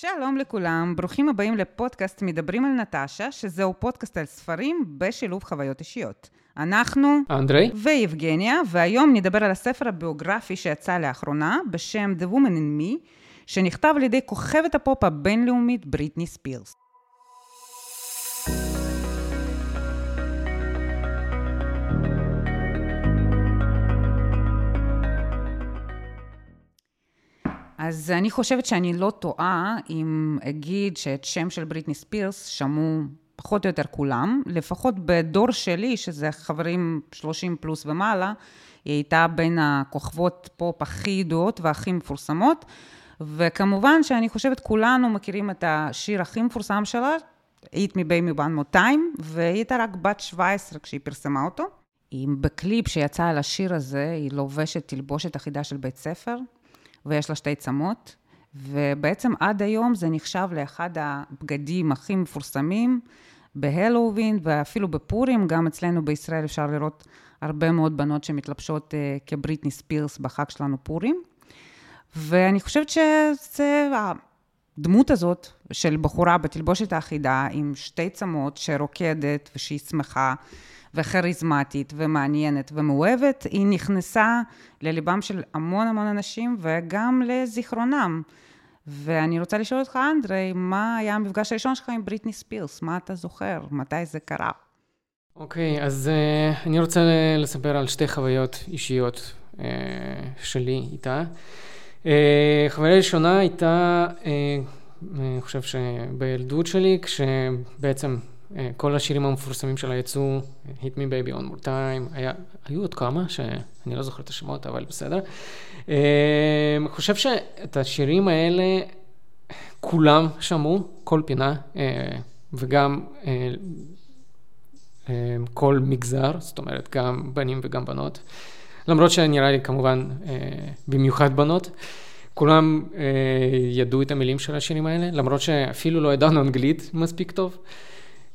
שלום לכולם, ברוכים הבאים לפודקאסט מדברים על נטשה, שזהו פודקאסט על ספרים בשילוב חוויות אישיות. אנחנו... אנדרי. ויבגניה, והיום נדבר על הספר הביוגרפי שיצא לאחרונה, בשם The Woman in Me, שנכתב על ידי כוכבת הפופ הבינלאומית בריטני ספירס. אז אני חושבת שאני לא טועה אם אגיד שאת שם של בריטני ספירס שמעו פחות או יותר כולם, לפחות בדור שלי, שזה חברים 30 פלוס ומעלה, היא הייתה בין הכוכבות פופ הכי ידועות והכי מפורסמות, וכמובן שאני חושבת כולנו מכירים את השיר הכי מפורסם שלה, Eat Me Baby Time, והיא הייתה רק בת 17 כשהיא פרסמה אותו. בקליפ שיצא על השיר הזה, היא לובשת תלבושת אחידה של בית ספר, ויש לה שתי צמות, ובעצם עד היום זה נחשב לאחד הבגדים הכי מפורסמים בהלווין, ואפילו בפורים, גם אצלנו בישראל אפשר לראות הרבה מאוד בנות שמתלבשות uh, כבריטני ספירס בחג שלנו פורים. ואני חושבת שזה, הדמות הזאת של בחורה בתלבושת האחידה עם שתי צמות שרוקדת ושהיא שמחה, וכריזמטית ומעניינת ומאוהבת, היא נכנסה לליבם של המון המון אנשים וגם לזיכרונם. ואני רוצה לשאול אותך, אנדרי, מה היה המפגש הראשון שלך עם בריטני ספירס? מה אתה זוכר? מתי זה קרה? אוקיי, okay, אז uh, אני רוצה לספר על שתי חוויות אישיות uh, שלי איתה. Uh, חוויה ראשונה הייתה, uh, אני חושב שבילדות שלי, כשבעצם כל השירים המפורסמים שלה יצאו, Hit me baby one more time, היה, היו עוד כמה שאני לא זוכר את השמות, אבל בסדר. אני אה, חושב שאת השירים האלה כולם שמעו, כל פינה, אה, וגם כל מגזר, זאת אומרת, גם בנים וגם בנות. למרות שנראה לי כמובן, במיוחד בנות. כולם ידעו את המילים של השירים האלה, למרות שאפילו לא ידענו אנגלית מספיק טוב.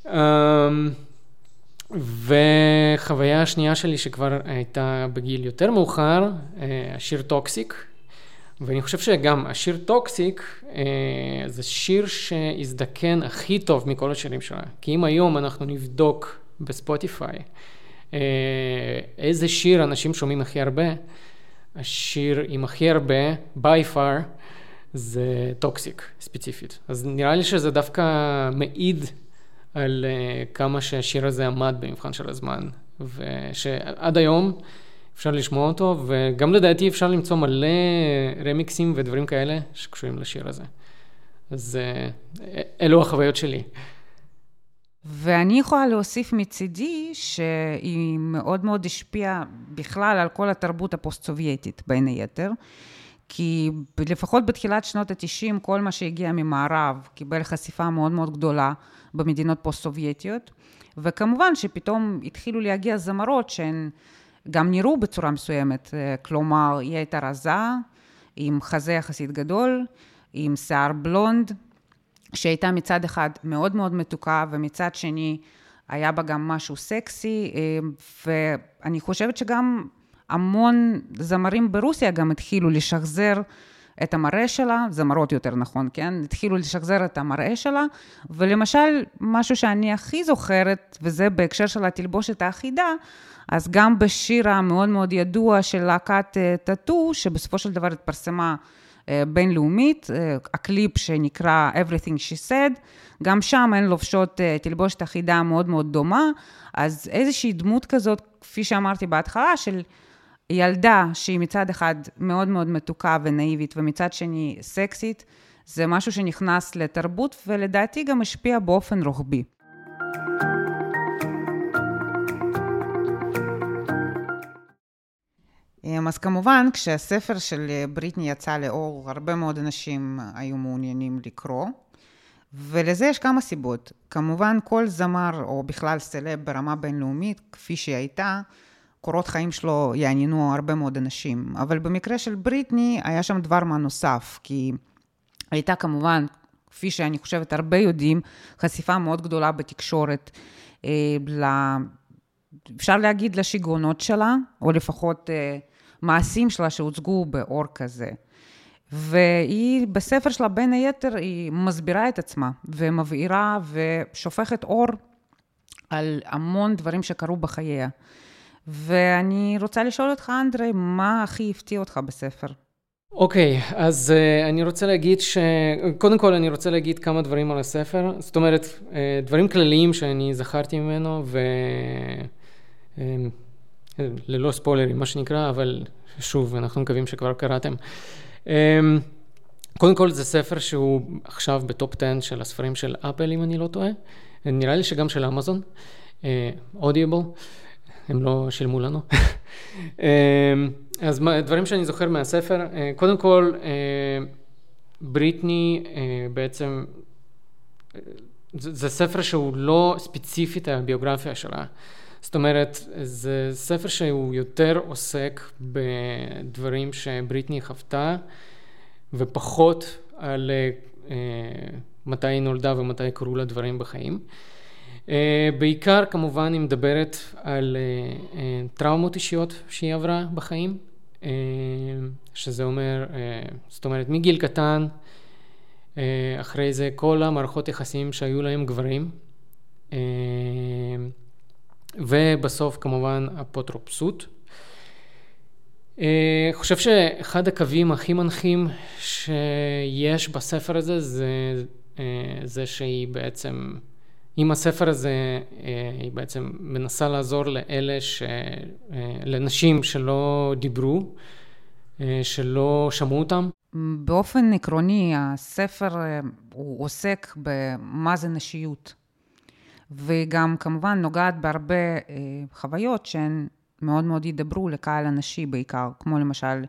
אמ, וחוויה השנייה שלי שכבר הייתה בגיל יותר מאוחר, אה, השיר Toxic. ואני חושב שגם השיר Toxic אה, זה שיר שהזדקן הכי טוב מכל השירים שלה. כי אם היום אנחנו נבדוק בספוטיפיי אה, איזה שיר אנשים שומעים הכי הרבה, השיר עם הכי הרבה, by far, זה Toxic ספציפית. אז נראה לי שזה דווקא מעיד על uh, כמה שהשיר הזה עמד במבחן של הזמן, ושעד היום אפשר לשמוע אותו, וגם לדעתי אפשר למצוא מלא רמיקסים ודברים כאלה שקשורים לשיר הזה. אז uh, אלו החוויות שלי. ואני יכולה להוסיף מצידי שהיא מאוד מאוד השפיעה בכלל על כל התרבות הפוסט-סובייטית, בין היתר. כי לפחות בתחילת שנות ה-90, כל מה שהגיע ממערב קיבל חשיפה מאוד מאוד גדולה במדינות פוסט-סובייטיות, וכמובן שפתאום התחילו להגיע זמרות שהן גם נראו בצורה מסוימת, כלומר, היא הייתה רזה, עם חזה יחסית גדול, עם שיער בלונד, שהייתה מצד אחד מאוד מאוד מתוקה, ומצד שני היה בה גם משהו סקסי, ואני חושבת שגם המון זמרים ברוסיה גם התחילו לשחזר את המראה שלה, זמרות יותר נכון, כן? התחילו לשחזר את המראה שלה, ולמשל, משהו שאני הכי זוכרת, וזה בהקשר של התלבושת האחידה, אז גם בשיר המאוד מאוד ידוע של להקת אה, טאטו, שבסופו של דבר התפרסמה אה, בינלאומית, אה, הקליפ שנקרא Everything She Said, גם שם הן לובשות תלבושת אחידה מאוד מאוד דומה, אז איזושהי דמות כזאת, כפי שאמרתי בהתחלה, של ילדה שהיא מצד אחד מאוד מאוד מתוקה ונאיבית, ומצד שני סקסית, זה משהו שנכנס לתרבות, ולדעתי גם השפיע באופן רוחבי. אמ, אז כמובן, כשהספר של בריטני יצא לאור, הרבה מאוד אנשים היו מעוניינים לקרוא, ולזה יש כמה סיבות. כמובן, כל זמר, או בכלל סלב ברמה בינלאומית, כפי שהיא הייתה, קורות חיים שלו יעניינו הרבה מאוד אנשים. אבל במקרה של בריטני היה שם דבר מה נוסף, כי הייתה כמובן, כפי שאני חושבת הרבה יודעים, חשיפה מאוד גדולה בתקשורת. אה, ל... אפשר להגיד לשיגעונות שלה, או לפחות אה, מעשים שלה שהוצגו באור כזה. והיא, בספר שלה, בין היתר, היא מסבירה את עצמה, ומבהירה ושופכת אור על המון דברים שקרו בחייה. ואני רוצה לשאול אותך, אנדרי, מה הכי הפתיע אותך בספר? אוקיי, okay, אז uh, אני רוצה להגיד ש... קודם כל אני רוצה להגיד כמה דברים על הספר, זאת אומרת, uh, דברים כלליים שאני זכרתי ממנו, ו... Uh, ללא ספוילרים, מה שנקרא, אבל שוב, אנחנו מקווים שכבר קראתם. Uh, קודם כל זה ספר שהוא עכשיו בטופ 10 של הספרים של אפל, אם אני לא טועה. נראה לי שגם של אמזון, אודיבל, uh, הם לא שילמו לנו. אז דברים שאני זוכר מהספר, אה, קודם כל, אה, בריטני אה, בעצם, זה ספר שהוא לא ספציפית הביוגרפיה שלה. זאת אומרת, זה ספר שהוא יותר עוסק בדברים שבריטני חוותה, ופחות על מתי היא נולדה ומתי קרו לה דברים בחיים. בעיקר כמובן היא מדברת על טראומות אישיות שהיא עברה בחיים. אה, שזה אומר, אה, זאת אומרת, מגיל קטן, אה, אחרי זה כל המערכות יחסים שהיו להם גברים, ובסוף כמובן אפוטרופסות. אני חושב שאחד הקווים הכי מנחים שיש בספר הזה זה, זה שהיא בעצם עם הספר הזה אה, היא בעצם מנסה לעזור לאלה, ש... אה, לנשים שלא דיברו, אה, שלא שמעו אותם. באופן עקרוני, הספר הוא עוסק במה זה נשיות. וגם כמובן נוגעת בהרבה חוויות שהן מאוד מאוד ידברו לקהל הנשי בעיקר, כמו למשל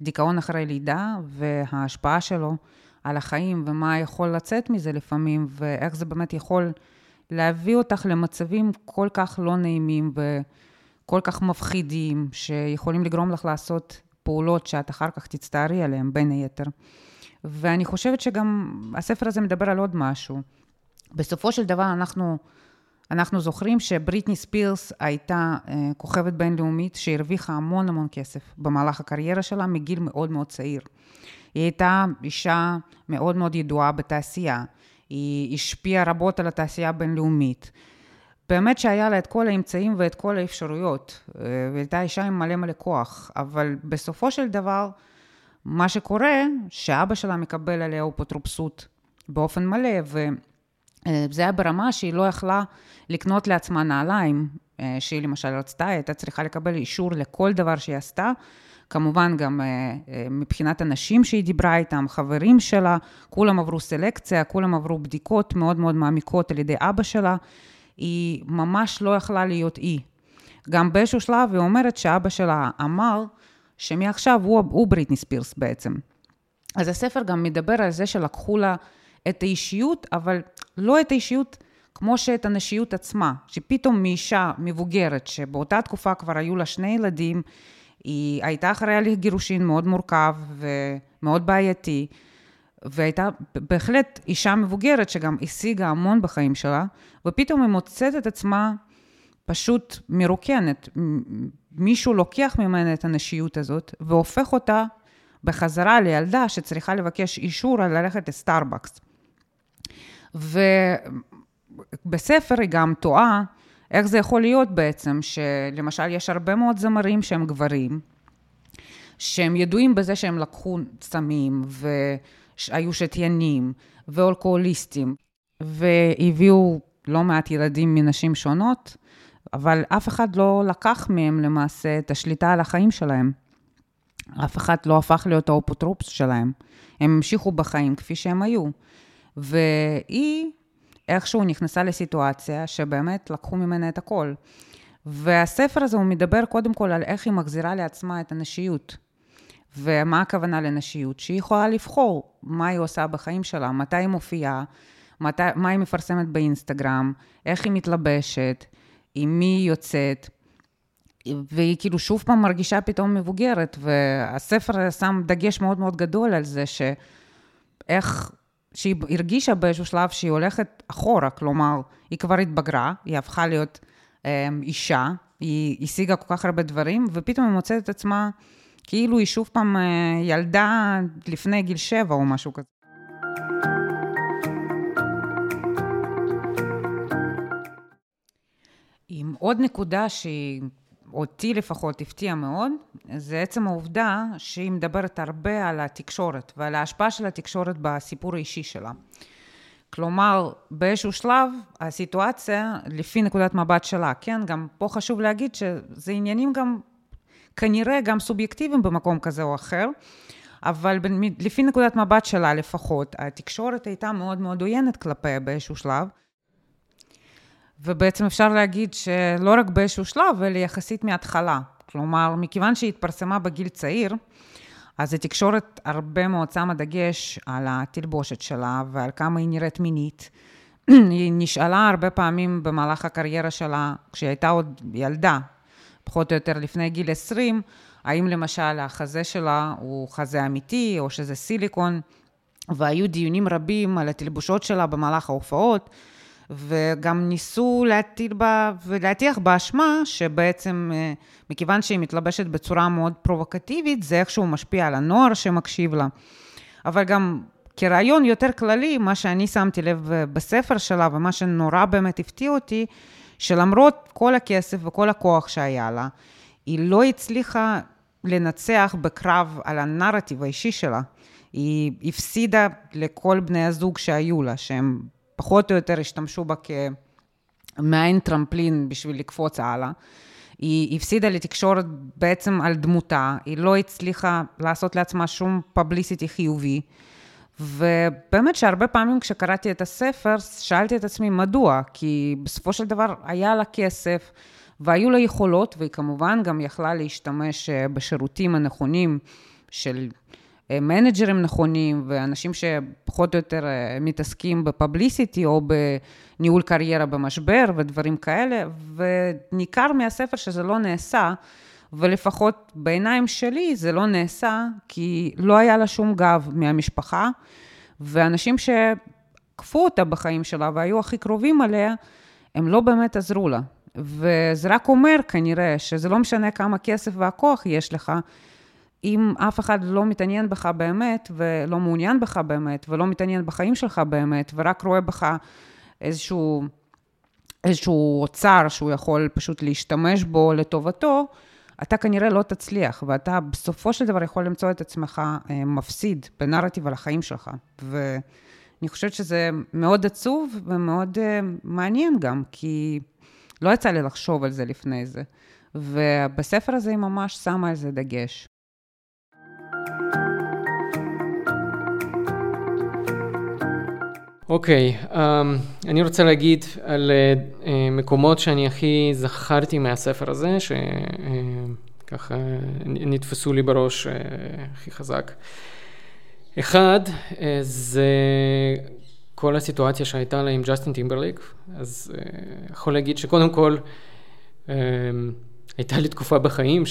דיכאון אחרי לידה וההשפעה שלו על החיים ומה יכול לצאת מזה לפעמים ואיך זה באמת יכול להביא אותך למצבים כל כך לא נעימים וכל כך מפחידים, שיכולים לגרום לך לעשות פעולות שאת אחר כך תצטערי עליהן, בין היתר. ואני חושבת שגם הספר הזה מדבר על עוד משהו. בסופו של דבר אנחנו, אנחנו זוכרים שבריטני ספירס הייתה אה, כוכבת בינלאומית שהרוויחה המון המון כסף במהלך הקריירה שלה מגיל מאוד מאוד צעיר. היא הייתה אישה מאוד מאוד ידועה בתעשייה. היא השפיעה רבות על התעשייה הבינלאומית. באמת שהיה לה את כל האמצעים ואת כל האפשרויות, אה, והייתה אישה עם מלא מלא כוח, אבל בסופו של דבר, מה שקורה, שאבא שלה מקבל עליה אפוטרופסות באופן מלא, וזה היה ברמה שהיא לא יכלה לקנות לעצמה נעליים, אה, שהיא למשל רצתה, היא הייתה צריכה לקבל אישור לכל דבר שהיא עשתה, כמובן גם אה, אה, מבחינת אנשים שהיא דיברה איתם, חברים שלה, כולם עברו סלקציה, כולם עברו בדיקות מאוד מאוד מעמיקות על ידי אבא שלה. היא ממש לא יכלה להיות אי. גם באיזשהו שלב היא אומרת שאבא שלה אמר שמעכשיו הוא, הוא בריטני ספירס בעצם. אז הספר גם מדבר על זה שלקחו לה את האישיות, אבל לא את האישיות כמו שאת הנשיות עצמה, שפתאום מאישה מבוגרת, שבאותה תקופה כבר היו לה שני ילדים, היא הייתה אחרי הליך גירושין מאוד מורכב ומאוד בעייתי, והייתה בהחלט אישה מבוגרת שגם השיגה המון בחיים שלה, ופתאום היא מוצאת את עצמה פשוט מרוקנת. מישהו לוקח ממנה את הנשיות הזאת והופך אותה בחזרה לילדה שצריכה לבקש אישור על ללכת לסטארבקס. ובספר היא גם טועה איך זה יכול להיות בעצם, שלמשל יש הרבה מאוד זמרים שהם גברים, שהם ידועים בזה שהם לקחו סמים והיו שתיינים ואלכוהוליסטים, והביאו לא מעט ילדים מנשים שונות, אבל אף אחד לא לקח מהם למעשה את השליטה על החיים שלהם. אף אחד לא הפך להיות האופוטרופוס שלהם. הם המשיכו בחיים כפי שהם היו. והיא איכשהו נכנסה לסיטואציה שבאמת לקחו ממנה את הכל. והספר הזה הוא מדבר קודם כל על איך היא מחזירה לעצמה את הנשיות. ומה הכוונה לנשיות? שהיא יכולה לבחור מה היא עושה בחיים שלה, מתי היא מופיעה, מתי, מה היא מפרסמת באינסטגרם, איך היא מתלבשת, עם מי היא יוצאת. והיא כאילו שוב פעם מרגישה פתאום מבוגרת, והספר שם דגש מאוד מאוד גדול על זה שאיך שהיא הרגישה באיזשהו שלב שהיא הולכת אחורה, כלומר, היא כבר התבגרה, היא הפכה להיות אה, אישה, היא השיגה כל כך הרבה דברים, ופתאום היא מוצאת את עצמה כאילו היא שוב פעם ילדה לפני גיל שבע או משהו כזה. עוד נקודה שהיא אותי לפחות הפתיעה מאוד, זה עצם העובדה שהיא מדברת הרבה על התקשורת ועל ההשפעה של התקשורת בסיפור האישי שלה. כלומר, באיזשהו שלב, הסיטואציה, לפי נקודת מבט שלה, כן, גם פה חשוב להגיד שזה עניינים גם, כנראה גם סובייקטיביים במקום כזה או אחר, אבל לפי נקודת מבט שלה לפחות, התקשורת הייתה מאוד מאוד עוינת כלפיה באיזשהו שלב. ובעצם אפשר להגיד שלא רק באיזשהו שלב, אלא יחסית מההתחלה. כלומר, מכיוון שהיא התפרסמה בגיל צעיר, אז התקשורת הרבה מאוד שמה דגש על התלבושת שלה ועל כמה היא נראית מינית. היא נשאלה הרבה פעמים במהלך הקריירה שלה, כשהיא הייתה עוד ילדה, פחות או יותר לפני גיל 20, האם למשל החזה שלה הוא חזה אמיתי או שזה סיליקון, והיו דיונים רבים על התלבושות שלה במהלך ההופעות. וגם ניסו להטיל בה ולהטיח באשמה שבעצם אה, מכיוון שהיא מתלבשת בצורה מאוד פרובוקטיבית, זה איכשהו משפיע על הנוער שמקשיב לה. אבל גם כרעיון יותר כללי, מה שאני שמתי לב אה, בספר שלה ומה שנורא באמת הפתיע אותי, שלמרות כל הכסף וכל הכוח שהיה לה, היא לא הצליחה לנצח בקרב על הנרטיב האישי שלה. היא הפסידה לכל בני הזוג שהיו לה, שהם פחות או יותר השתמשו בה כמעין טרמפלין בשביל לקפוץ הלאה. היא הפסידה לתקשורת בעצם על דמותה, היא לא הצליחה לעשות לעצמה שום פבליסיטי חיובי. ובאמת שהרבה פעמים כשקראתי את הספר, שאלתי את עצמי מדוע, כי בסופו של דבר היה לה כסף והיו לה יכולות, והיא כמובן גם יכלה להשתמש אה, בשירותים הנכונים של מנג'רים נכונים ואנשים שפחות או יותר אה, מתעסקים בפבליסיטי או בניהול קריירה במשבר ודברים כאלה, וניכר מהספר שזה לא נעשה, ולפחות בעיניים שלי זה לא נעשה, כי לא היה לה שום גב מהמשפחה, ואנשים שכפו אותה בחיים שלה והיו הכי קרובים עליה, הם לא באמת עזרו לה. וזה רק אומר כנראה שזה לא משנה כמה כסף והכוח יש לך, אם אף אחד לא מתעניין בך באמת, ולא מעוניין בך באמת, ולא מתעניין בחיים שלך באמת, ורק רואה בך איזשהו, איזשהו אוצר שהוא יכול פשוט להשתמש בו לטובתו, אתה כנראה לא תצליח, ואתה בסופו של דבר יכול למצוא את עצמך אה, מפסיד בנרטיב על החיים שלך. ואני חושבת שזה מאוד עצוב ומאוד אה, מעניין גם, כי לא יצא לי לחשוב על זה לפני זה. ובספר הזה היא ממש שמה על זה דגש. אוקיי, okay, um, אני רוצה להגיד על uh, מקומות שאני הכי זכרתי מהספר הזה, שככה uh, נתפסו לי בראש uh, הכי חזק. אחד, uh, זה כל הסיטואציה שהייתה לה עם ג'סטין טימברליק, אז uh, יכול להגיד שקודם כל, uh, הייתה לי תקופה בחיים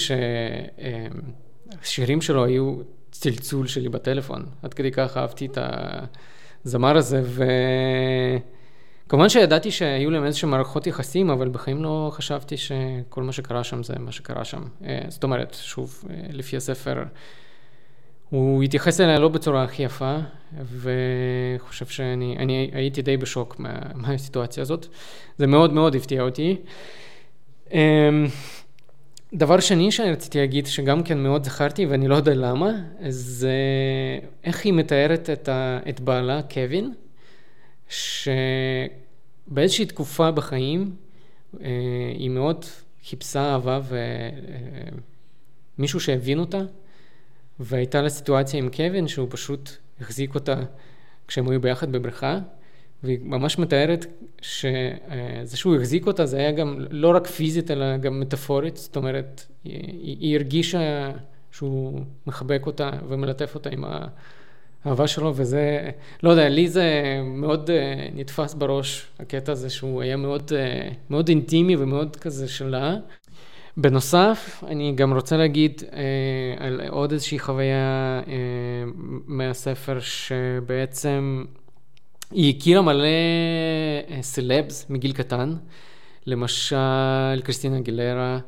שהשירים uh, שלו היו צלצול שלי בטלפון, עד כדי כך אהבתי את ה... הזמר הזה, וכמובן שידעתי שהיו להם איזשהם מערכות יחסים, אבל בחיים לא חשבתי שכל מה שקרה שם זה מה שקרה שם. אה, זאת אומרת, שוב, אה, לפי הספר, הוא התייחס אליה לא בצורה הכי יפה, וחושב שאני אני הייתי די בשוק מה, מהסיטואציה הזאת. זה מאוד מאוד הפתיע אותי. דבר שני שאני רציתי להגיד, שגם כן מאוד זכרתי ואני לא יודע למה, זה איך היא מתארת את, ה, את בעלה, קווין, שבאיזושהי תקופה בחיים אה, היא מאוד חיפשה אהבה ומישהו אה, שהבין אותה, והייתה לה סיטואציה עם קווין שהוא פשוט החזיק אותה כשהם היו ביחד בבריכה. והיא ממש מתארת שזה שהוא החזיק אותה זה היה גם לא רק פיזית אלא גם מטאפורית, זאת אומרת, היא, היא הרגישה שהוא מחבק אותה ומלטף אותה עם האהבה שלו, וזה, לא יודע, לי זה מאוד uh, נתפס בראש, הקטע הזה שהוא היה מאוד, uh, מאוד אינטימי ומאוד כזה שלה. בנוסף, אני גם רוצה להגיד uh, על עוד איזושהי חוויה uh, מהספר שבעצם היא הכירה מלא סלבס אה, מגיל קטן, למשל קריסטינה גילרה,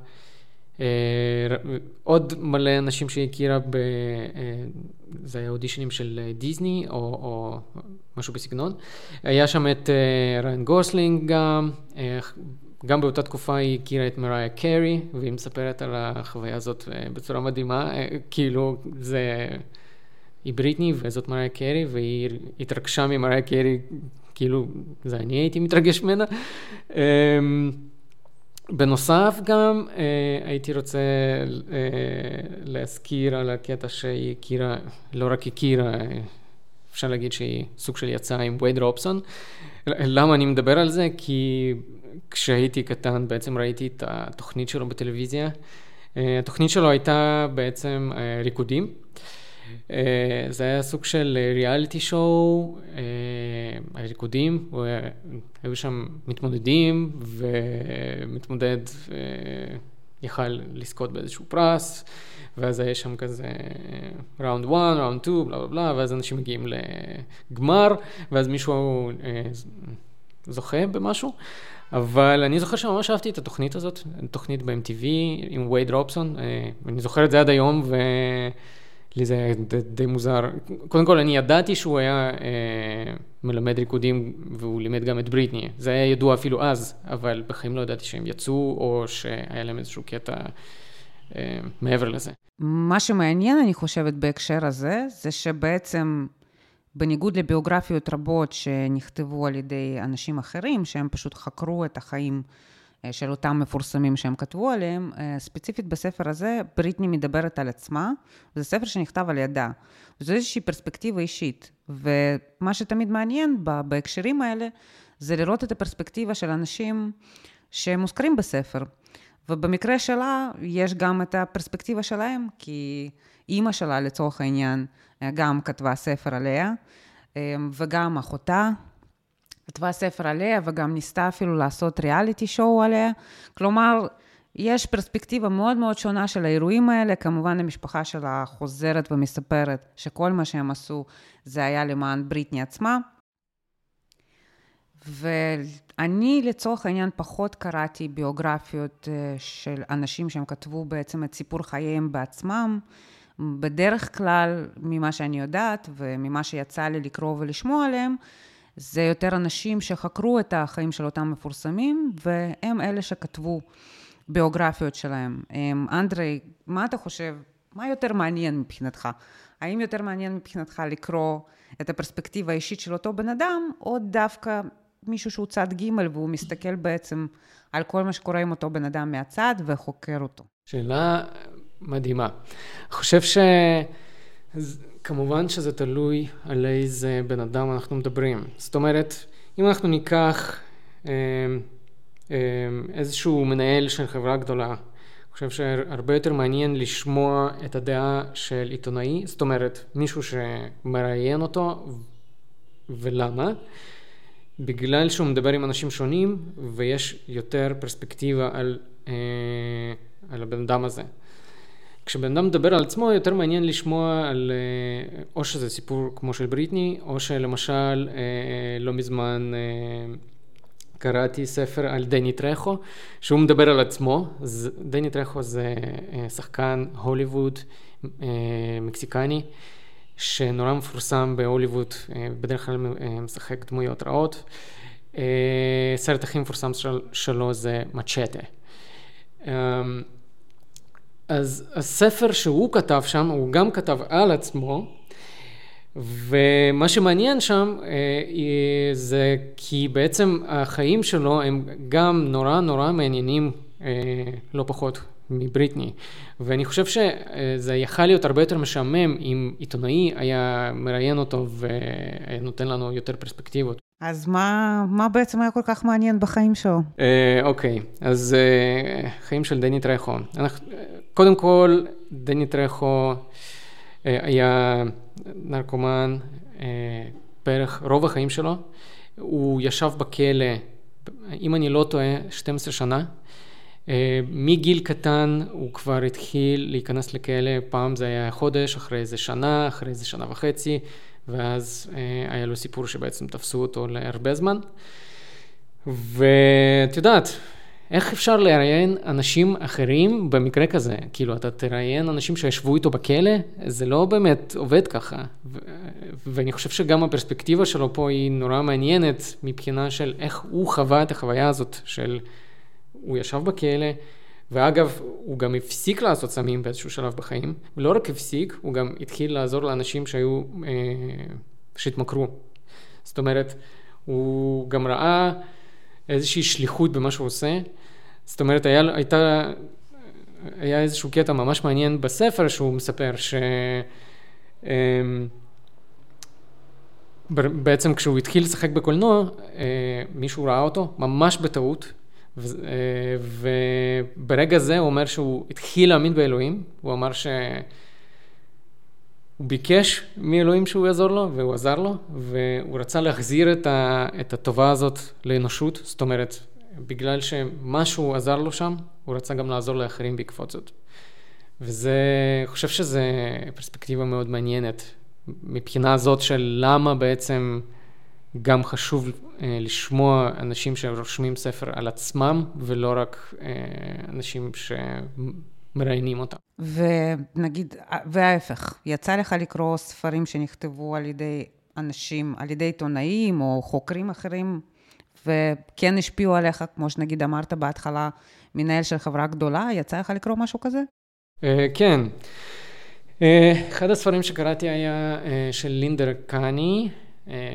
עוד מלא אנשים שהיא הכירה, ב, זה היה אודישנים של דיסני או, או משהו בסגנון. היה שם את ריין גוסלינג גם, גם באותה תקופה היא הכירה את מריה קרי, והיא מספרת על החוויה הזאת בצורה מדהימה, כאילו זה... היא בריטני וזאת מריה קרי, והיא התרגשה ממריה קרי, כאילו זה אני הייתי מתרגש ממנה. אמ, בנוסף גם אה, הייתי רוצה אה, להזכיר על הקטע שהיא הכירה, לא רק הכירה, אפשר להגיד שהיא סוג של יצאה עם וייד רובסון. למה אני מדבר על זה? כי כשהייתי קטן בעצם ראיתי את התוכנית שלו בטלוויזיה. אה, התוכנית שלו הייתה בעצם ריקודים. אה, זה היה סוג של ריאליטי שואו, הריקודים, היו שם מתמודדים, ומתמודד אה, יכל לזכות באיזשהו פרס, ואז היה שם כזה ראונד 1, ראונד 2, בלה בלה בלה, ואז אנשים מגיעים לגמר, ואז מישהו אה, זוכה במשהו. אבל אני זוכר שממש אהבתי את התוכנית הזאת, תוכנית ב-MTV עם וייד רובסון, אני זוכר את זה עד היום, ו... לי זה היה די, די מוזר. קודם כל, אני ידעתי שהוא היה אה, מלמד ריקודים, והוא לימד גם את בריטני. זה היה ידוע אפילו אז, אבל בחיים לא ידעתי שהם יצאו, או שהיה להם איזשהו קטע אה, מעבר לזה. מה שמעניין, אני חושבת, בהקשר הזה, זה שבעצם, בניגוד לביוגרפיות רבות שנכתבו על ידי אנשים אחרים, שהם פשוט חקרו את החיים של אותם מפורסמים שהם כתבו עליהם. אה, ספציפית בספר הזה, בריטני מדברת על עצמה, וזה ספר שנכתב על ידה. וזו איזושהי פרספקטיבה אישית. ומה שתמיד מעניין בהקשרים האלה, זה לראות את הפרספקטיבה של אנשים שמוזכרים בספר. ובמקרה שלה, יש גם את הפרספקטיבה שלהם, כי אימא שלה, לצורך העניין, אה, גם כתבה ספר עליה, וגם אחותה, כתבה ספר עליה וגם ניסתה אפילו לעשות ריאליטי שואו עליה. כלומר, יש פרספקטיבה מאוד מאוד שונה של האירועים האלה. כמובן, המשפחה שלה חוזרת ומספרת שכל מה שהם עשו זה היה למען בריטני עצמה. ואני לצורך העניין פחות קראתי ביוגרפיות אה, של אנשים שהם כתבו בעצם את סיפור חייהם בעצמם. בדרך כלל, ממה שאני יודעת וממה שיצא לי לקרוא ולשמוע עליהם, זה יותר אנשים שחקרו את החיים של אותם מפורסמים, והם אלה שכתבו ביוגרפיות שלהם. אמ, אנדרי, מה אתה חושב, מה יותר מעניין מבחינתך? האם יותר מעניין מבחינתך לקרוא את הפרספקטיבה האישית של אותו בן אדם, או דווקא מישהו שהוא צד ג' והוא מסתכל בעצם על כל מה שקורה עם אותו בן אדם מהצד וחוקר אותו? שאלה מדהימה. אני חושב ש... כמובן שזה תלוי על איזה בן אדם אנחנו מדברים. זאת אומרת, אם אנחנו ניקח אה, אה, איזשהו מנהל של חברה גדולה, אני חושב שהרבה יותר מעניין לשמוע את הדעה של עיתונאי, זאת אומרת, מישהו שמראיין אותו, ולמה? בגלל שהוא מדבר עם אנשים שונים ויש יותר פרספקטיבה על, אה, על הבן אדם הזה. כשבן אדם מדבר על עצמו, יותר מעניין לשמוע על אה, או שזה סיפור כמו של בריטני, או שלמשל אה, לא מזמן אה, קראתי ספר על דני טרחו, שהוא מדבר על עצמו. דני טרחו זה שחקן הוליווד מקסיקני, שנורא מפורסם בהוליווד, בדרך כלל משחק דמויות רעות. סרט הכי מפורסם שלו זה מצ'טה. אז הספר שהוא כתב שם, הוא גם כתב על עצמו, ומה שמעניין שם אה, זה כי בעצם החיים שלו הם גם נורא נורא מעניינים אה, לא פחות מבריטני. ואני חושב שזה יכל להיות הרבה יותר משעמם אם עיתונאי היה מראיין אותו ונותן לנו יותר פרספקטיבות. אז מה, מה בעצם היה כל כך מעניין בחיים שלו? אה, אוקיי, אז אה, חיים של דני טרחו. קודם כל, דני טרחו אה, היה נרקומן אה, בערך רוב החיים שלו. הוא ישב בכלא, אם אני לא טועה, 12 שנה. אה, מגיל קטן הוא כבר התחיל להיכנס לכלא, פעם זה היה חודש, אחרי איזה שנה, אחרי איזה שנה וחצי, ואז היה לו סיפור שבעצם תפסו אותו להרבה זמן. ואת יודעת, איך אפשר לראיין אנשים אחרים במקרה כזה? כאילו, אתה תראיין אנשים שישבו איתו בכלא? זה לא באמת עובד ככה. ו- ואני חושב שגם הפרספקטיבה שלו פה היא נורא מעניינת מבחינה של איך הוא חווה את החוויה הזאת של... הוא ישב בכלא, ואגב, הוא גם הפסיק לעשות סמים באיזשהו שלב בחיים, ולא רק הפסיק, הוא גם התחיל לעזור לאנשים שהיו, אה, שהתמכרו. זאת אומרת, הוא גם ראה איזושהי שליחות במה שהוא עושה. זאת אומרת, היה, הייתה, היה איזשהו קטע ממש מעניין בספר שהוא מספר ש... אה, בעצם כשהוא התחיל לשחק בקולנוע, אה, מישהו ראה אותו, ממש בטעות, וברגע זה הוא אומר שהוא התחיל להאמין באלוהים, הוא אמר שהוא ביקש מאלוהים שהוא יעזור לו, והוא עזר לו, והוא רצה להחזיר את, ה, את הטובה הזאת לאנושות, זאת אומרת, בגלל שמשהו עזר לו שם, הוא רצה גם לעזור לאחרים בעקבות זאת. וזה, אני חושב שזו פרספקטיבה מאוד מעניינת, מבחינה הזאת של למה בעצם גם חשוב אה, לשמוע אנשים שרושמים ספר על עצמם, ולא רק אה, אנשים שמראיינים אותם. ונגיד, וההפך, יצא לך לקרוא ספרים שנכתבו על ידי אנשים, על ידי עיתונאים או חוקרים אחרים, וכן השפיעו עליך, כמו שנגיד אמרת בהתחלה, מנהל של חברה גדולה, יצא לך לקרוא משהו כזה? אה, כן. אחד הספרים שקראתי היה של לינדר קאני,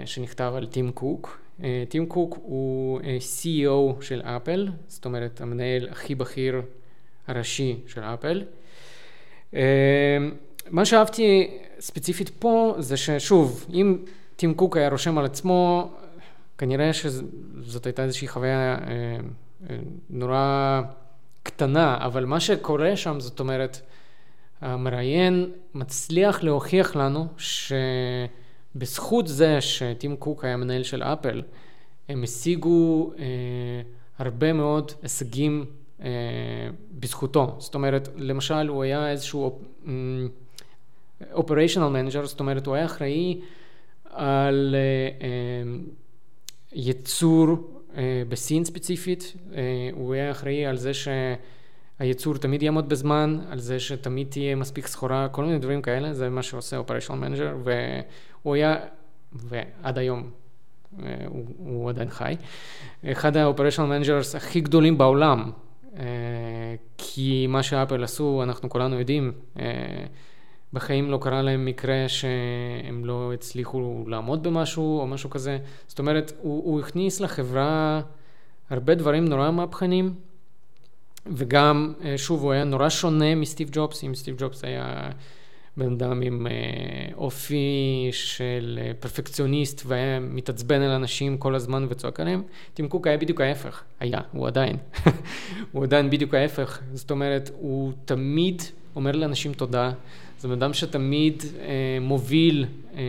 שנכתב על טים קוק. אה, טים קוק הוא אה, CEO של אפל, זאת אומרת המנהל הכי בכיר הראשי של אפל. אה, מה שאהבתי ספציפית פה זה ששוב, אם טים קוק היה רושם על עצמו, כנראה שזאת הייתה איזושהי חוויה נורא קטנה, אבל מה שקורה שם, זאת אומרת, המראיין מצליח להוכיח לנו ש... בזכות זה שטים קוק היה מנהל של אפל, הם השיגו אה, הרבה מאוד הישגים אה, בזכותו. זאת אומרת, למשל הוא היה איזשהו operational manager, זאת אומרת הוא היה אחראי על אה, אה, ייצור אה, בסין ספציפית, אה, הוא היה אחראי על זה שהייצור תמיד יעמוד בזמן, על זה שתמיד תהיה מספיק סחורה, כל מיני דברים כאלה, זה מה שעושה operational manager, הוא היה, ועד היום אה, הוא, הוא עדיין חי, אחד ה-operational managers הכי גדולים בעולם, אה, כי מה שאפל עשו, אנחנו כולנו יודעים, אה, בחיים לא קרה להם מקרה שהם לא הצליחו לעמוד במשהו או משהו כזה. זאת אומרת, הוא, הוא הכניס לחברה הרבה דברים נורא מהפכנים, וגם, שוב, הוא היה נורא שונה מסטיב ג'ובס, אם סטיב ג'ובס היה בן אדם עם אה, אופי של אה, פרפקציוניסט והיה מתעצבן על אנשים כל הזמן וצועק עליהם, טים קוק היה בדיוק ההפך, היה, הוא עדיין, הוא עדיין בדיוק ההפך, זאת אומרת, הוא תמיד אומר לאנשים תודה, זה בן אדם שתמיד אה, מוביל אה,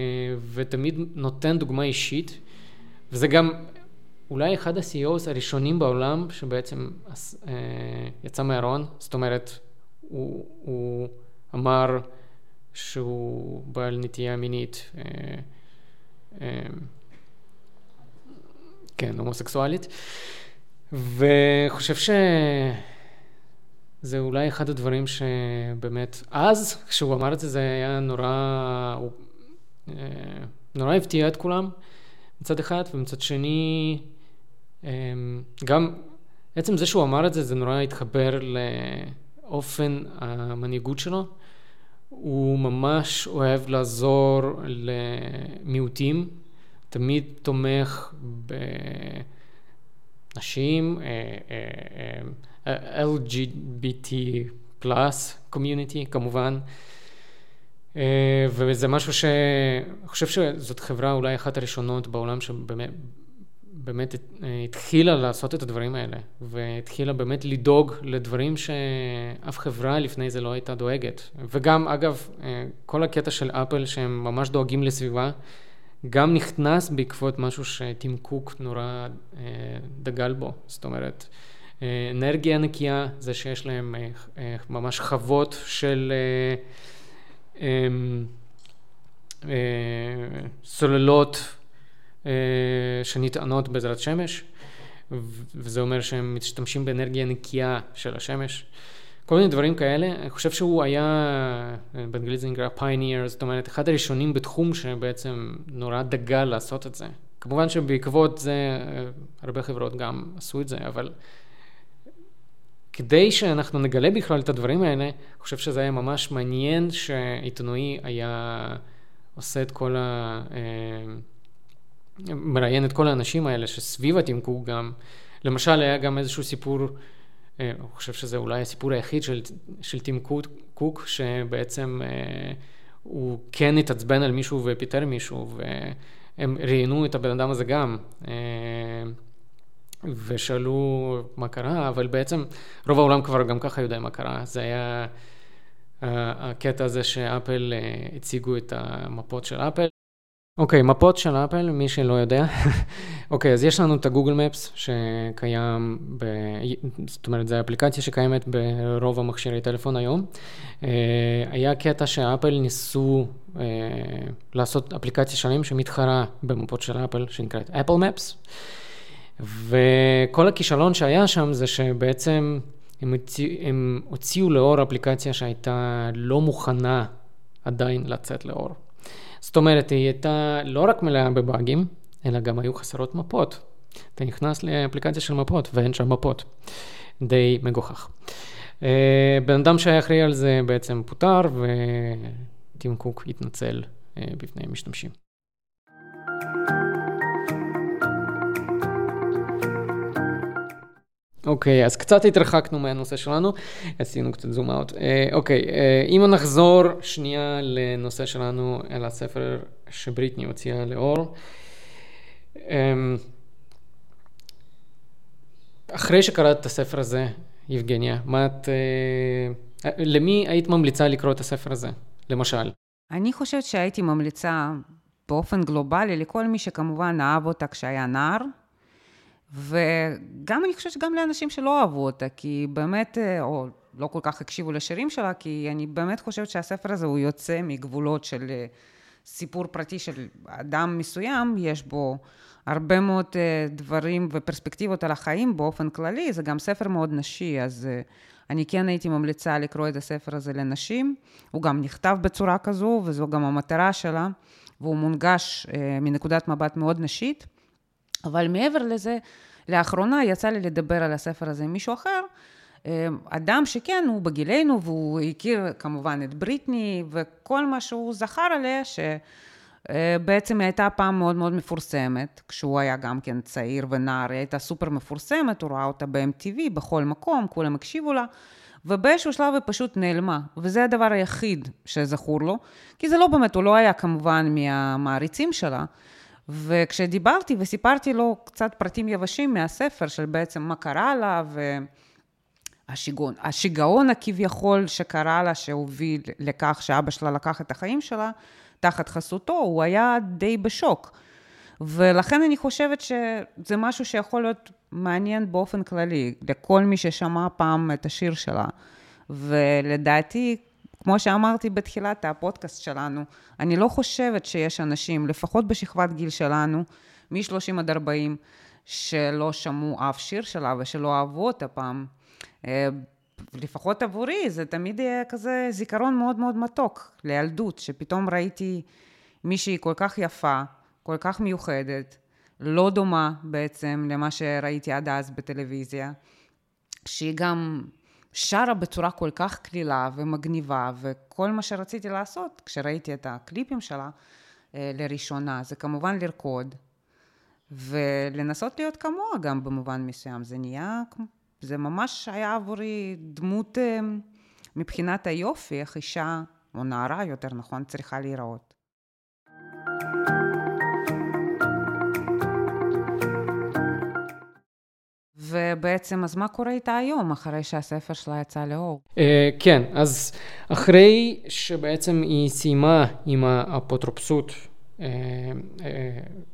ותמיד נותן דוגמה אישית, וזה גם אולי אחד ה-CEOs הראשונים בעולם שבעצם אה, יצא מהארון, זאת אומרת, הוא, הוא אמר, שהוא בעל נטייה מינית, אה, אה, כן, הומוסקסואלית, וחושב שזה אולי אחד הדברים שבאמת, אז, כשהוא אמר את זה, זה היה נורא, הוא, נורא הפתיע את כולם מצד אחד, ומצד שני, גם עצם זה שהוא אמר את זה, זה נורא התחבר לאופן המנהיגות שלו. הוא ממש אוהב לעזור למיעוטים, תמיד תומך בנשים, אה, אה, אה, LGBT פלאס קומיוניטי כמובן, וזה משהו שאני חושב שזאת חברה אולי אחת הראשונות בעולם שבאמת באמת אה, התחילה לעשות את הדברים האלה, והתחילה באמת לדאוג לדברים שאף חברה לפני זה לא הייתה דואגת. וגם, אגב, אה, כל הקטע של אפל שהם ממש דואגים לסביבה, גם נכנס בעקבות משהו שטים קוק נורא אה, דגל בו. זאת אומרת, אנרגיה נקייה, זה שיש להם ממש חוות של סוללות אה, שנטענות בעזרת שמש, וזה אומר שהם משתמשים באנרגיה נקייה של השמש. כל מיני דברים כאלה. אני חושב שהוא היה, באנגלית זה נקרא pioneer, זאת אומרת, אחד הראשונים בתחום שבעצם נורא דגל לעשות את זה. כמובן שבעקבות זה הרבה חברות גם עשו את זה, אבל כדי שאנחנו נגלה בכלל את הדברים האלה, אני חושב שזה היה ממש מעניין שעיתונאי היה עושה את כל ה... אה, מראיין את כל האנשים האלה שסביב הטמקוק גם. למשל, היה גם איזשהו סיפור, אה, אני חושב שזה אולי הסיפור היחיד של, של טים קוק, שבעצם אה, הוא כן התעצבן על מישהו ופיטר מישהו, והם ראיינו את הבן אדם הזה גם. ושאלו מה קרה, אבל בעצם רוב העולם כבר גם ככה יודע מה קרה. זה היה הקטע הזה שאפל הציגו את המפות של אפל. אוקיי, okay, מפות של אפל, מי שלא יודע. אוקיי, okay, אז יש לנו את הגוגל מפס שקיים, ב... זאת אומרת, זו אפליקציה שקיימת ברוב המכשירי טלפון היום. Uh, היה קטע שאפל ניסו uh, לעשות אפליקציה שלם שמתחרה במפות של אפל, שנקראת אפל מפס. וכל הכישלון שהיה שם זה שבעצם הם, הציע, הם הוציאו לאור אפליקציה שהייתה לא מוכנה עדיין לצאת לאור. זאת אומרת, היא הייתה לא רק מלאה בבאגים, אלא גם היו חסרות מפות. אתה נכנס לאפליקציה של מפות ואין שם מפות. די מגוחך. אה, בן אדם שהיה אחראי על זה בעצם פוטר, וטים קוק התנצל אה, בפני משתמשים. אוקיי, okay, אז קצת התרחקנו מהנושא שלנו, עשינו קצת זום אאוט. אוקיי, אם נחזור שנייה לנושא שלנו, אל הספר שבריטני הוציאה לאור. Um, אחרי שקראת את הספר הזה, יבגניה, מה את... Uh, למי היית ממליצה לקרוא את הספר הזה, למשל? אני חושבת שהייתי ממליצה באופן גלובלי לכל מי שכמובן אהב אותה כשהיה נער. וגם, אני חושבת שגם לאנשים שלא אהבו אותה, כי באמת, אה, או לא כל כך הקשיבו לשירים שלה, כי אני באמת חושבת שהספר הזה הוא יוצא מגבולות של אה, סיפור פרטי של אדם מסוים, יש בו הרבה מאוד אה, דברים ופרספקטיבות על החיים באופן כללי, זה גם ספר מאוד נשי, אז אני כן הייתי ממליצה לקרוא את הספר הזה לנשים. הוא גם נכתב בצורה כזו, וזו גם המטרה שלה, והוא מונגש מנקודת מבט מאוד נשית. אבל מעבר לזה, לאחרונה יצא לי לדבר על הספר הזה עם מישהו אחר, אה, אדם שכן, הוא בגילנו, והוא הכיר כמובן את בריטני, וכל מה שהוא זכר עליה, שבעצם היא הייתה פעם מאוד מאוד מפורסמת, כשהוא היה גם כן צעיר ונער, היא הייתה סופר מפורסמת, הוא ראה אותה ב-MTV, בכל מקום, כולם הקשיבו לה. ובאיזשהו שלב היא פשוט נעלמה, וזה הדבר היחיד שזכור לו, כי זה לא באמת, הוא לא היה כמובן מהמעריצים שלה, וכשדיברתי וסיפרתי לו קצת פרטים יבשים מהספר של בעצם מה קרה לה, והשיגעון השיגעון הכביכול שקרה לה, שהוביל לכך שאבא שלה לקח את החיים שלה, תחת חסותו, הוא היה די בשוק. ולכן אני חושבת שזה משהו שיכול להיות מעניין באופן כללי, לכל מי ששמע פעם את השיר שלה. ולדעתי, כמו שאמרתי בתחילת הפודקאסט שלנו, אני לא חושבת שיש אנשים, לפחות בשכבת גיל שלנו, מ-30 עד 40, שלא שמעו אף שיר שלה ושלא אהבו אותה פעם. אה, לפחות עבורי, זה תמיד יהיה כזה זיכרון מאוד מאוד מתוק לילדות, שפתאום ראיתי מישהי כל כך יפה, כל כך מיוחדת, לא דומה בעצם למה שראיתי עד אז בטלוויזיה, שהיא גם שרה בצורה כל כך קלילה ומגניבה, וכל מה שרציתי לעשות כשראיתי את הקליפים שלה אה, לראשונה, זה כמובן לרקוד, ולנסות להיות כמוה גם במובן מסוים. זה נהיה, זה ממש היה עבורי דמות אה, מבחינת היופי, איך אישה, או נערה יותר נכון, צריכה להיראות. ובעצם, אז מה קורה איתה היום, אחרי שהספר שלה יצא לאור? Uh, כן, אז אחרי שבעצם היא סיימה עם האפוטרופסות, uh, uh,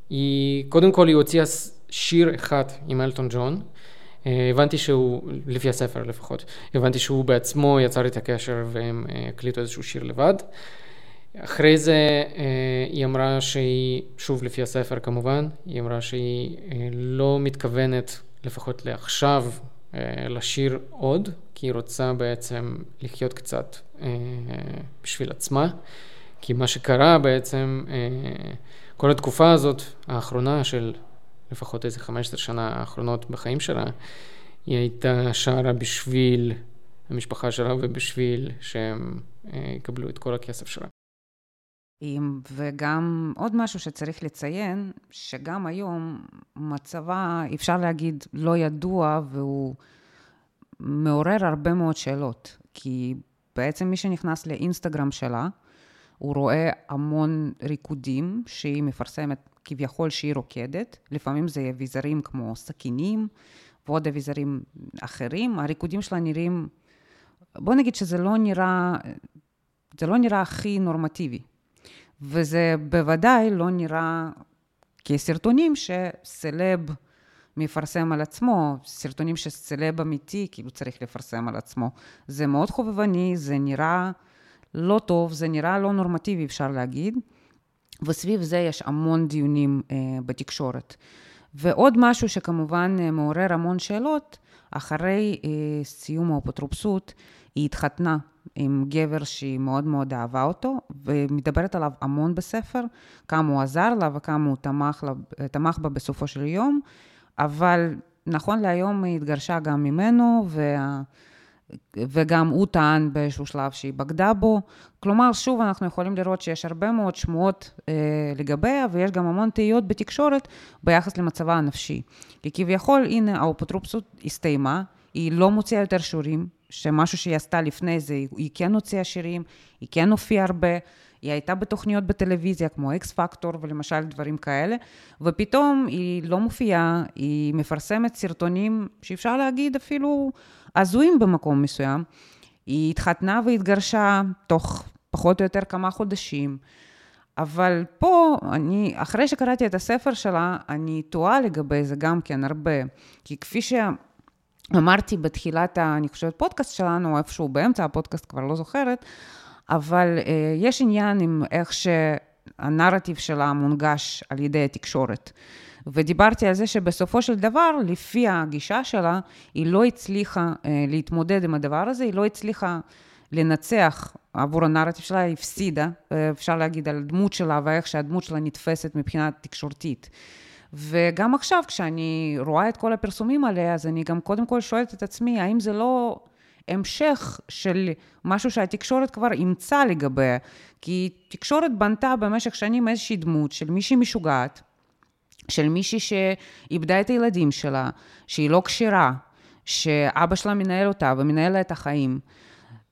היא, קודם כל היא הוציאה שיר אחד עם אלטון ג'ון. הבנתי שהוא, לפי הספר לפחות, הבנתי שהוא בעצמו יצר את הקשר והם הקליטו איזשהו שיר לבד. אחרי זה היא אמרה שהיא, שוב לפי הספר כמובן, היא אמרה שהיא לא מתכוונת לפחות לעכשיו, לשיר עוד, כי היא רוצה בעצם לחיות קצת בשביל עצמה. כי מה שקרה בעצם, כל התקופה הזאת, האחרונה של לפחות איזה 15 שנה האחרונות בחיים שלה, היא הייתה שרה בשביל המשפחה שלה ובשביל שהם יקבלו את כל הכסף שלה. וגם עוד משהו שצריך לציין, שגם היום מצבה, אפשר להגיד, לא ידוע והוא מעורר הרבה מאוד שאלות. כי בעצם מי שנכנס לאינסטגרם שלה, הוא רואה המון ריקודים שהיא מפרסמת כביכול שהיא רוקדת. לפעמים זה אביזרים כמו סכינים ועוד אביזרים אחרים. הריקודים שלה נראים, בוא נגיד שזה לא נראה, זה לא נראה הכי נורמטיבי. וזה בוודאי לא נראה כסרטונים שסלב מפרסם על עצמו, סרטונים שסלב אמיתי כאילו צריך לפרסם על עצמו. זה מאוד חובבני, זה נראה לא טוב, זה נראה לא נורמטיבי, אפשר להגיד, וסביב זה יש המון דיונים אה, בתקשורת. ועוד משהו שכמובן אה, מעורר המון שאלות, אחרי אה, סיום האפוטרופסות, היא התחתנה עם גבר שהיא מאוד מאוד אהבה אותו, ומדברת עליו המון בספר, כמה הוא עזר לה וכמה הוא תמך, לה, תמך בה בסופו של יום, אבל נכון להיום היא התגרשה גם ממנו, וה... וגם הוא טען באיזשהו שלב שהיא בגדה בו. כלומר, שוב, אנחנו יכולים לראות שיש הרבה מאוד שמועות אה, לגביה, ויש גם המון תהיות בתקשורת ביחס למצבה הנפשי. כי כביכול, הנה, האפוטרופסות הסתיימה, היא לא מוציאה יותר שיעורים, שמשהו שהיא עשתה לפני זה, היא כן הוציאה שירים, היא כן הופיעה הרבה, היא הייתה בתוכניות בטלוויזיה כמו אקס פקטור ולמשל דברים כאלה, ופתאום היא לא מופיעה, היא מפרסמת סרטונים שאפשר להגיד אפילו הזויים במקום מסוים. היא התחתנה והתגרשה תוך פחות או יותר כמה חודשים. אבל פה, אני, אחרי שקראתי את הספר שלה, אני תוהה לגבי זה גם כן הרבה. כי כפי שאמרתי בתחילת, אני חושבת, פודקאסט שלנו, איפשהו באמצע הפודקאסט, כבר לא זוכרת, אבל אה, יש עניין עם איך שהנרטיב שלה מונגש על ידי התקשורת. ודיברתי על זה שבסופו של דבר, לפי הגישה שלה, היא לא הצליחה אה, להתמודד עם הדבר הזה, היא לא הצליחה לנצח עבור הנרטיב שלה, היא הפסידה, אה, אפשר להגיד על הדמות שלה ואיך שהדמות שלה נתפסת מבחינה תקשורתית. וגם עכשיו, כשאני רואה את כל הפרסומים עליה, אז אני גם קודם כל שואלת את עצמי, האם זה לא המשך של משהו שהתקשורת כבר אימצה לגביה? כי תקשורת בנתה במשך שנים איזושהי דמות של מישהי משוגעת, של מישהי שאיבדה את הילדים שלה, שהיא לא כשירה, שאבא שלה מנהל אותה ומנהל לה את החיים.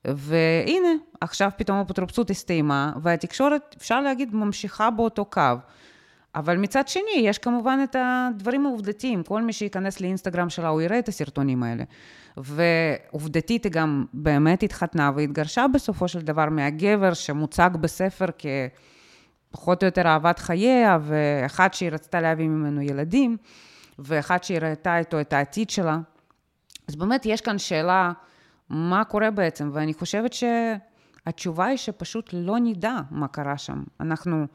והנה, עכשיו פתאום האפוטרופסות הסתיימה, והתקשורת, אפשר להגיד, ממשיכה באותו קו. אבל מצד שני, יש כמובן את הדברים העובדתיים. כל מי שייכנס לאינסטגרם שלה, הוא יראה את הסרטונים האלה. ועובדתית היא גם באמת התחתנה והתגרשה בסופו של דבר מהגבר שמוצג בספר כ... פחות או יותר אהבת חייה, ואחד שהיא רצתה להביא ממנו ילדים, ואחד שהיא ראתה איתו את העתיד שלה. אז באמת יש כאן שאלה, מה קורה בעצם? ואני חושבת שהתשובה היא שפשוט לא נדע מה קרה שם. אנחנו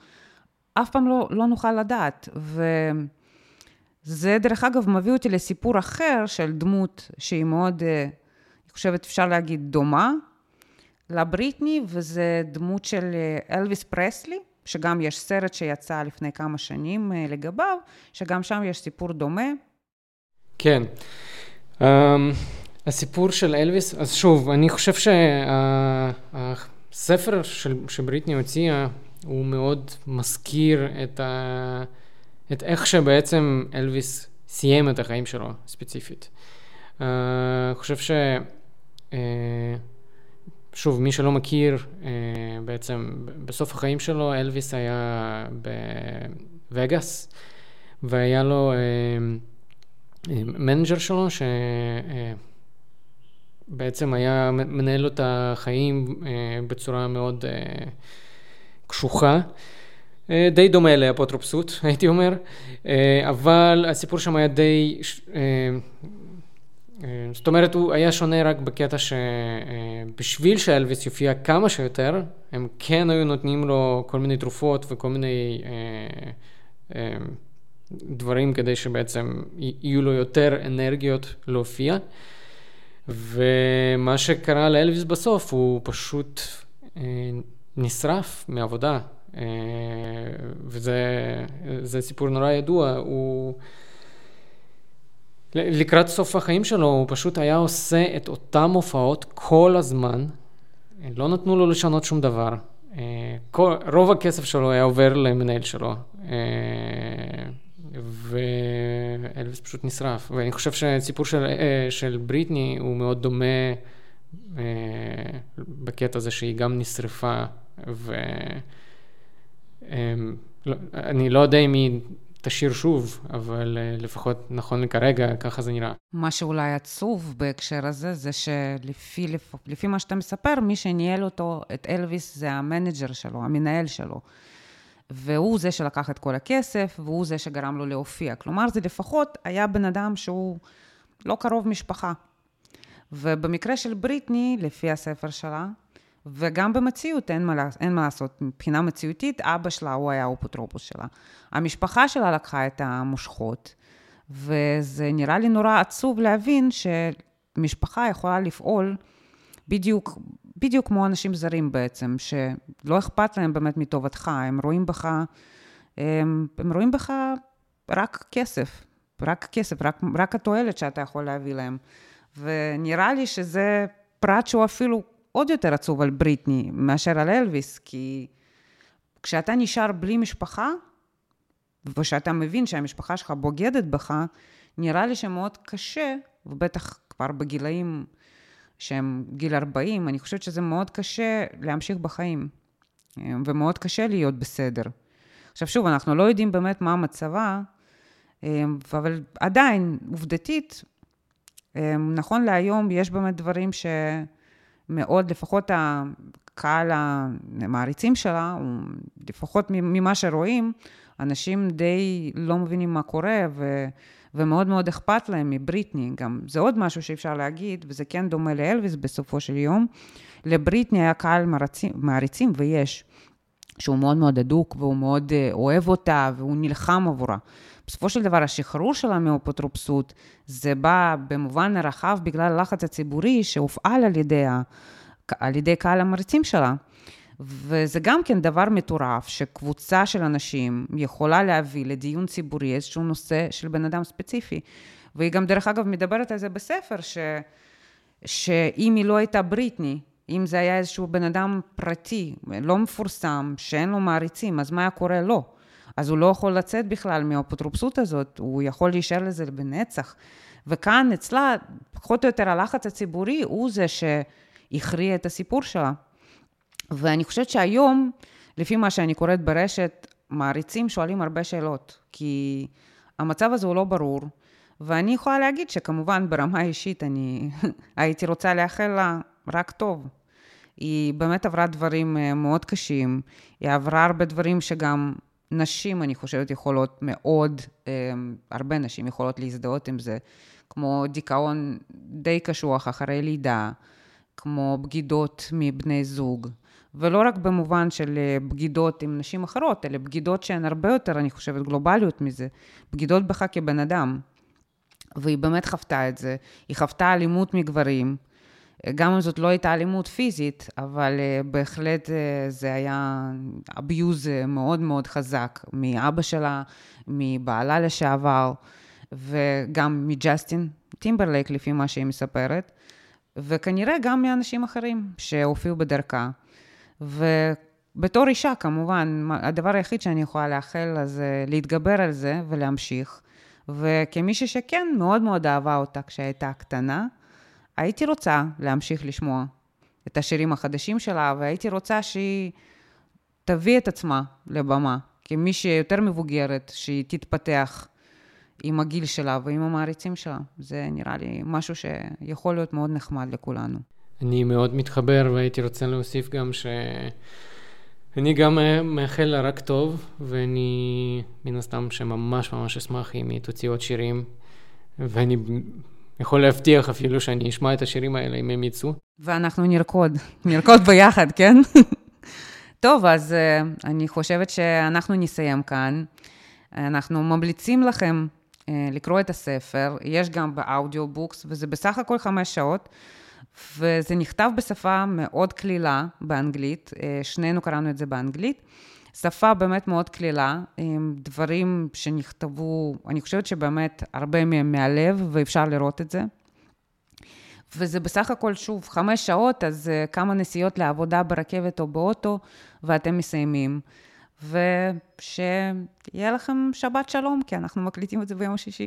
אף פעם לא, לא נוכל לדעת. וזה, דרך אגב, מביא אותי לסיפור אחר של דמות שהיא מאוד, אה, אני חושבת, אפשר להגיד, דומה לבריטני, וזה דמות של אה, אלוויס פרסלי. שגם יש סרט שיצא לפני כמה שנים אה, לגביו, שגם שם יש סיפור דומה. כן. Um, הסיפור של אלוויס, אז שוב, אני חושב שהספר של, שבריטני הוציאה, הוא מאוד מזכיר את, ה, את איך שבעצם אלוויס סיים את החיים שלו, ספציפית. אה, אני חושב ש... אה, שוב, מי שלא מכיר, אה, בעצם בסוף החיים שלו אלוויס היה בווגאס, והיה לו אה, אה, manager שלו, שבעצם היה מנהל לו את החיים בצורה מאוד קשוחה. די דומה לאפוטרופסות, הייתי אומר, אבל הסיפור שם היה די אה, זאת אומרת, הוא היה שונה רק בקטע שבשביל שאלוויס יופיע כמה שיותר, הם כן היו נותנים לו כל מיני תרופות וכל מיני אה, אה, דברים כדי שבעצם יהיו לו יותר אנרגיות להופיע. ומה שקרה לאלוויס בסוף, הוא פשוט אה, נשרף מעבודה. אה, וזה סיפור נורא ידוע, הוא... לקראת סוף החיים שלו הוא פשוט היה עושה את אותן הופעות כל הזמן, לא נתנו לו לשנות שום דבר. אה, כל, רוב הכסף שלו היה עובר למנהל שלו, אה, ואלוויס פשוט נשרף. ואני חושב שהסיפור של, של בריטני הוא מאוד דומה בקטע הזה שהיא גם נשרפה, ואני לא יודע אם היא תשיר שוב, אבל לפחות נכון לכרגע, ככה זה נראה. מה שאולי עצוב בהקשר הזה, זה שלפי לפי מה שאתה מספר, מי שניהל אותו, את אלוויס, זה ה manager שלו, המנהל שלו. והוא זה שלקח את כל הכסף, והוא זה שגרם לו להופיע. כלומר, זה לפחות היה בן אדם שהוא לא קרוב משפחה. ובמקרה של בריטני, לפי הספר שלה, וגם במציאות אין מה, אין מה לעשות. מבחינה מציאותית, אבא שלה הוא היה האפוטרופוס שלה. המשפחה שלה לקחה את המושכות, וזה נראה לי נורא עצוב להבין שמשפחה יכולה לפעול בדיוק, בדיוק כמו אנשים זרים בעצם, שלא אכפת להם באמת מטובתך, הם רואים בך, הם, הם רואים בך רק כסף, רק כסף, רק, רק התועלת שאתה יכול להביא להם. ונראה לי שזה פרט שהוא אפילו עוד יותר עצוב על בריטני מאשר על אלוויס, כי כשאתה נשאר בלי משפחה, ושאתה מבין שהמשפחה שלך בוגדת בך, נראה לי שמאוד קשה, ובטח כבר בגילאים שהם גיל 40, אני חושבת שזה מאוד קשה להמשיך בחיים, ומאוד קשה להיות בסדר. עכשיו שוב, אנחנו לא יודעים באמת מה מצבה, אבל עדיין, עובדתית, נכון להיום יש באמת דברים ש... מאוד, לפחות הקהל המעריצים שלה, לפחות ממה שרואים, אנשים די לא מבינים מה קורה, ו, ומאוד מאוד אכפת להם מבריטני. גם זה עוד משהו שאפשר להגיד, וזה כן דומה לאלוויס בסופו של יום. לבריטני היה קהל מעריצים, ויש, שהוא מאוד מאוד הדוק, והוא מאוד אה, אוהב אותה, והוא נלחם עבורה. בסופו של דבר, השחרור שלה מאפוטרופסות, זה בא במובן הרחב בגלל הלחץ הציבורי שהופעל על ידי, ה, על ידי קהל המריצים שלה. וזה גם כן דבר מטורף, שקבוצה של אנשים יכולה להביא לדיון ציבורי איזשהו נושא של בן אדם ספציפי. והיא גם, דרך אגב, מדברת על זה בספר, ש, שאם היא לא הייתה בריטני, אם זה היה איזשהו בן אדם פרטי, לא מפורסם, שאין לו מעריצים, אז מה היה קורה לו? אז הוא לא יכול לצאת בכלל מהאפוטרופסות הזאת, הוא יכול להישאר לזה בנצח. וכאן אצלה, פחות או יותר הלחץ הציבורי הוא זה שהכריע את הסיפור שלה. ואני חושבת שהיום, לפי מה שאני קוראת ברשת, מעריצים שואלים הרבה שאלות, כי המצב הזה הוא לא ברור, ואני יכולה להגיד שכמובן ברמה אישית אני הייתי רוצה לאחל לה רק טוב. היא באמת עברה דברים אה, מאוד קשים, היא עברה הרבה דברים שגם נשים, אני חושבת, יכולות מאוד, אה, הרבה נשים יכולות להזדהות עם זה, כמו דיכאון די קשוח אחרי לידה, כמו בגידות מבני זוג, ולא רק במובן של אה, בגידות עם נשים אחרות, אלא בגידות שהן הרבה יותר, אני חושבת, גלובליות מזה, בגידות בך כבן אדם. והיא באמת חוותה את זה. היא חוותה אלימות מגברים, גם אם זאת לא הייתה אלימות פיזית, אבל אה, בהחלט אה, זה היה abuse מאוד מאוד חזק מאבא שלה, מבעלה לשעבר, וגם מג'סטין טימברלייק, לפי מה שהיא מספרת, וכנראה גם מאנשים אחרים שהופיעו בדרכה. ובתור אישה, כמובן, הדבר היחיד שאני יכולה לאחל זה להתגבר על זה ולהמשיך. וכמישהי שכן מאוד מאוד אהבה אותה כשהייתה קטנה, הייתי רוצה להמשיך לשמוע את השירים החדשים שלה, והייתי רוצה שהיא תביא את עצמה לבמה, כמי שיותר מבוגרת, שהיא תתפתח עם הגיל שלה ועם המעריצים שלה. זה נראה לי משהו שיכול להיות מאוד נחמד לכולנו. אני מאוד מתחבר, והייתי רוצה להוסיף גם ש... אני גם מאחל לה רק טוב, ואני מן הסתם שממש ממש אשמח אם היא תוציא עוד שירים, ואני יכול להבטיח אפילו שאני אשמע את השירים האלה אם הם יצאו. ואנחנו נרקוד, נרקוד ביחד, כן? טוב, אז uh, אני חושבת שאנחנו נסיים כאן. אנחנו ממליצים לכם אה, לקרוא את הספר, יש גם באודיובוקס, וזה בסך הכל חמש שעות, וזה נכתב בשפה מאוד קלילה באנגלית, אה, שנינו קראנו את זה באנגלית. שפה באמת מאוד קלילה, עם דברים שנכתבו, אני חושבת שבאמת הרבה מהם מהלב, ואפשר לראות את זה. וזה בסך הכל, שוב, חמש שעות, אז אה, כמה נסיעות לעבודה ברכבת או באוטו, ואתם מסיימים. ושיהיה לכם שבת שלום, כי אנחנו מקליטים את זה ביום שישי.